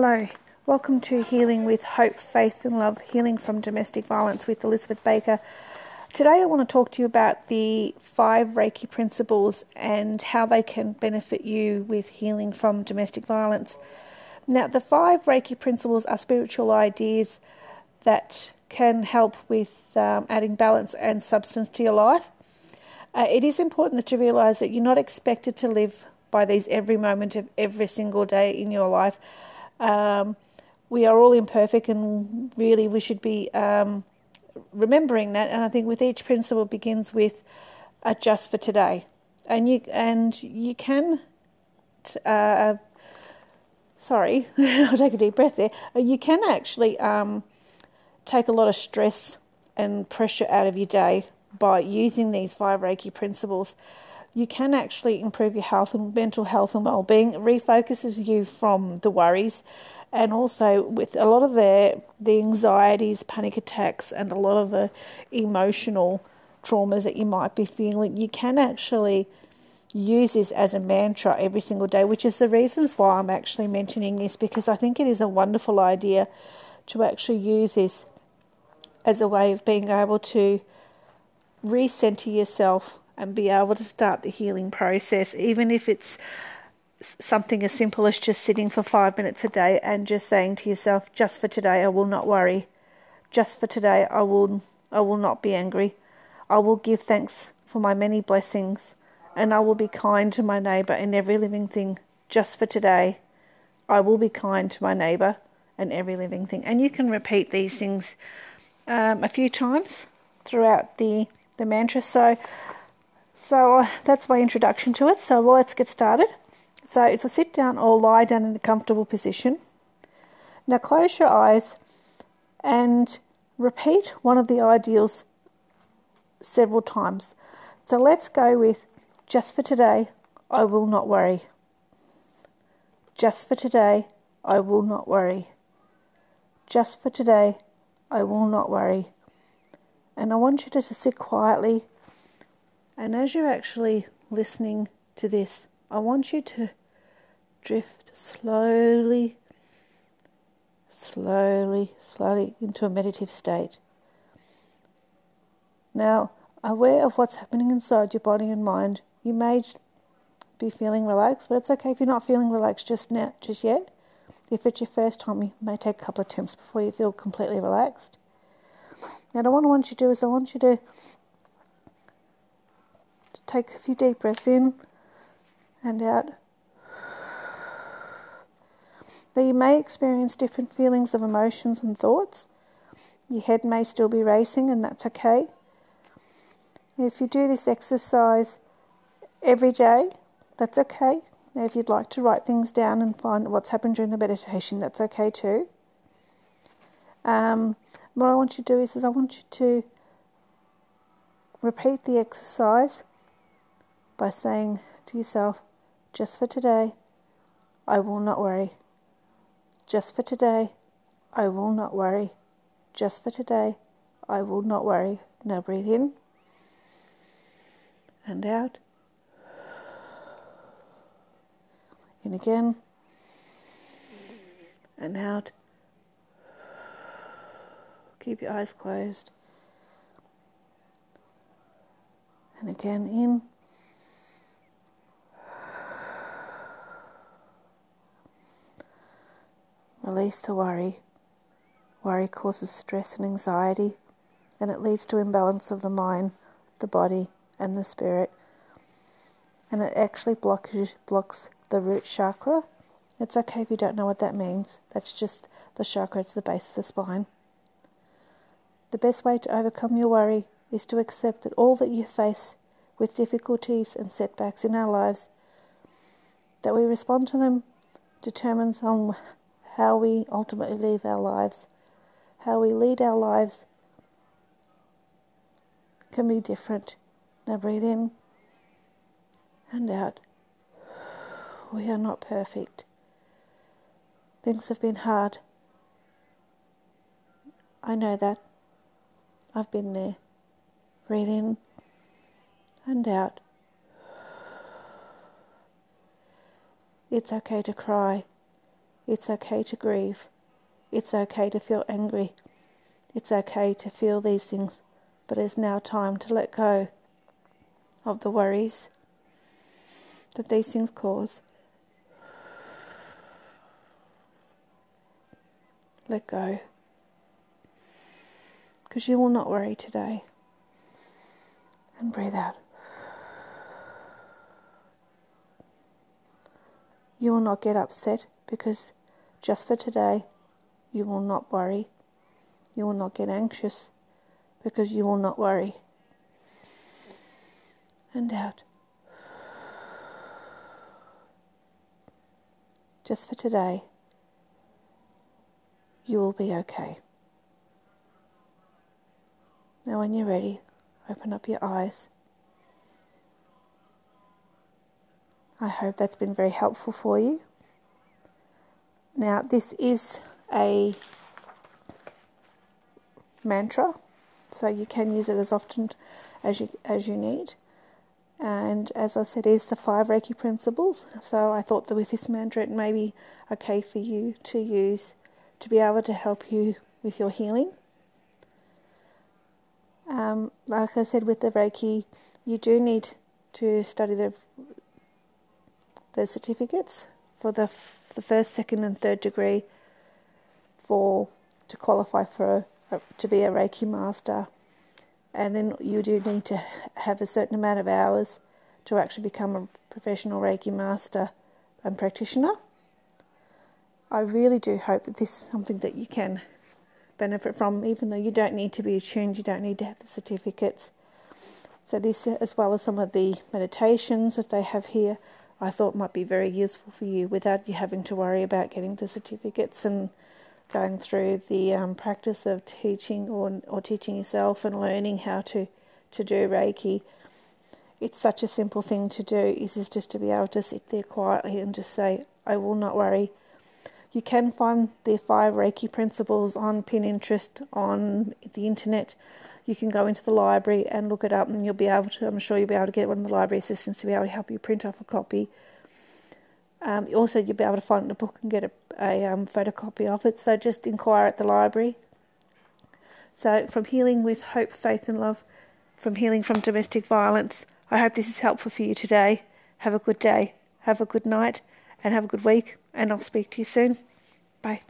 Hello, welcome to Healing with Hope, Faith and Love, Healing from Domestic Violence with Elizabeth Baker. Today I want to talk to you about the five Reiki principles and how they can benefit you with healing from domestic violence. Now, the five Reiki principles are spiritual ideas that can help with um, adding balance and substance to your life. Uh, it is important to realize that you're not expected to live by these every moment of every single day in your life. Um, we are all imperfect, and really we should be um, remembering that. And I think with each principle begins with just for today, and you and you can. Uh, sorry, I'll take a deep breath there. Uh, you can actually um, take a lot of stress and pressure out of your day by using these five Reiki principles you can actually improve your health and mental health and well-being. It refocuses you from the worries, and also with a lot of the the anxieties, panic attacks, and a lot of the emotional traumas that you might be feeling. You can actually use this as a mantra every single day, which is the reasons why I'm actually mentioning this because I think it is a wonderful idea to actually use this as a way of being able to recenter yourself and be able to start the healing process, even if it's something as simple as just sitting for five minutes a day and just saying to yourself, just for today, I will not worry. Just for today, I will, I will not be angry. I will give thanks for my many blessings, and I will be kind to my neighbour and every living thing. Just for today, I will be kind to my neighbour and every living thing. And you can repeat these things um, a few times throughout the the mantra. So so that's my introduction to it. So let's get started. So it's a sit down or lie down in a comfortable position. Now close your eyes and repeat one of the ideals several times. So let's go with just for today, I will not worry. Just for today, I will not worry. Just for today, I will not worry. And I want you to sit quietly and as you're actually listening to this, I want you to drift slowly, slowly, slowly into a meditative state. Now, aware of what's happening inside your body and mind, you may be feeling relaxed, but it's okay if you're not feeling relaxed just now, just yet. If it's your first time, you may take a couple of attempts before you feel completely relaxed. Now, what I want you to do is I want you to Take a few deep breaths in and out. Now, you may experience different feelings of emotions and thoughts. Your head may still be racing, and that's okay. If you do this exercise every day, that's okay. Now, if you'd like to write things down and find what's happened during the meditation, that's okay too. Um, what I want you to do is, is I want you to repeat the exercise by saying to yourself, just for today, I will not worry. Just for today, I will not worry. Just for today, I will not worry. Now breathe in and out. In again and out. Keep your eyes closed. And again in. Release the worry. Worry causes stress and anxiety, and it leads to imbalance of the mind, the body, and the spirit. And it actually blocks, blocks the root chakra. It's okay if you don't know what that means. That's just the chakra, it's the base of the spine. The best way to overcome your worry is to accept that all that you face with difficulties and setbacks in our lives, that we respond to them determines on how we ultimately live our lives, how we lead our lives can be different. Now breathe in and out. We are not perfect. Things have been hard. I know that. I've been there. Breathe in and out. It's okay to cry. It's okay to grieve. It's okay to feel angry. It's okay to feel these things, but it's now time to let go of the worries that these things cause. Let go. Because you will not worry today. And breathe out. You will not get upset because just for today, you will not worry. You will not get anxious because you will not worry. And out. Just for today, you will be okay. Now, when you're ready, open up your eyes. I hope that's been very helpful for you. Now, this is a mantra, so you can use it as often as you as you need. And as I said, it's the five Reiki principles. So I thought that with this mantra, it may be okay for you to use to be able to help you with your healing. Um, like I said, with the Reiki, you do need to study the the certificates for the the first, second, and third degree for to qualify for a, to be a Reiki master, and then you do need to have a certain amount of hours to actually become a professional Reiki master and practitioner. I really do hope that this is something that you can benefit from, even though you don't need to be attuned, you don't need to have the certificates. So, this, as well as some of the meditations that they have here, I thought might be very useful for you without you having to worry about getting the certificates and going through the um, practice of teaching or or teaching yourself and learning how to to do Reiki. It's such a simple thing to do. Is just to be able to sit there quietly and just say, "I will not worry." You can find the five Reiki principles on Pinterest on the internet. You can go into the library and look it up, and you'll be able to. I'm sure you'll be able to get one of the library assistants to be able to help you print off a copy. Um, also, you'll be able to find the book and get a, a um, photocopy of it. So just inquire at the library. So, from healing with hope, faith, and love, from healing from domestic violence, I hope this is helpful for you today. Have a good day, have a good night, and have a good week. And I'll speak to you soon. Bye.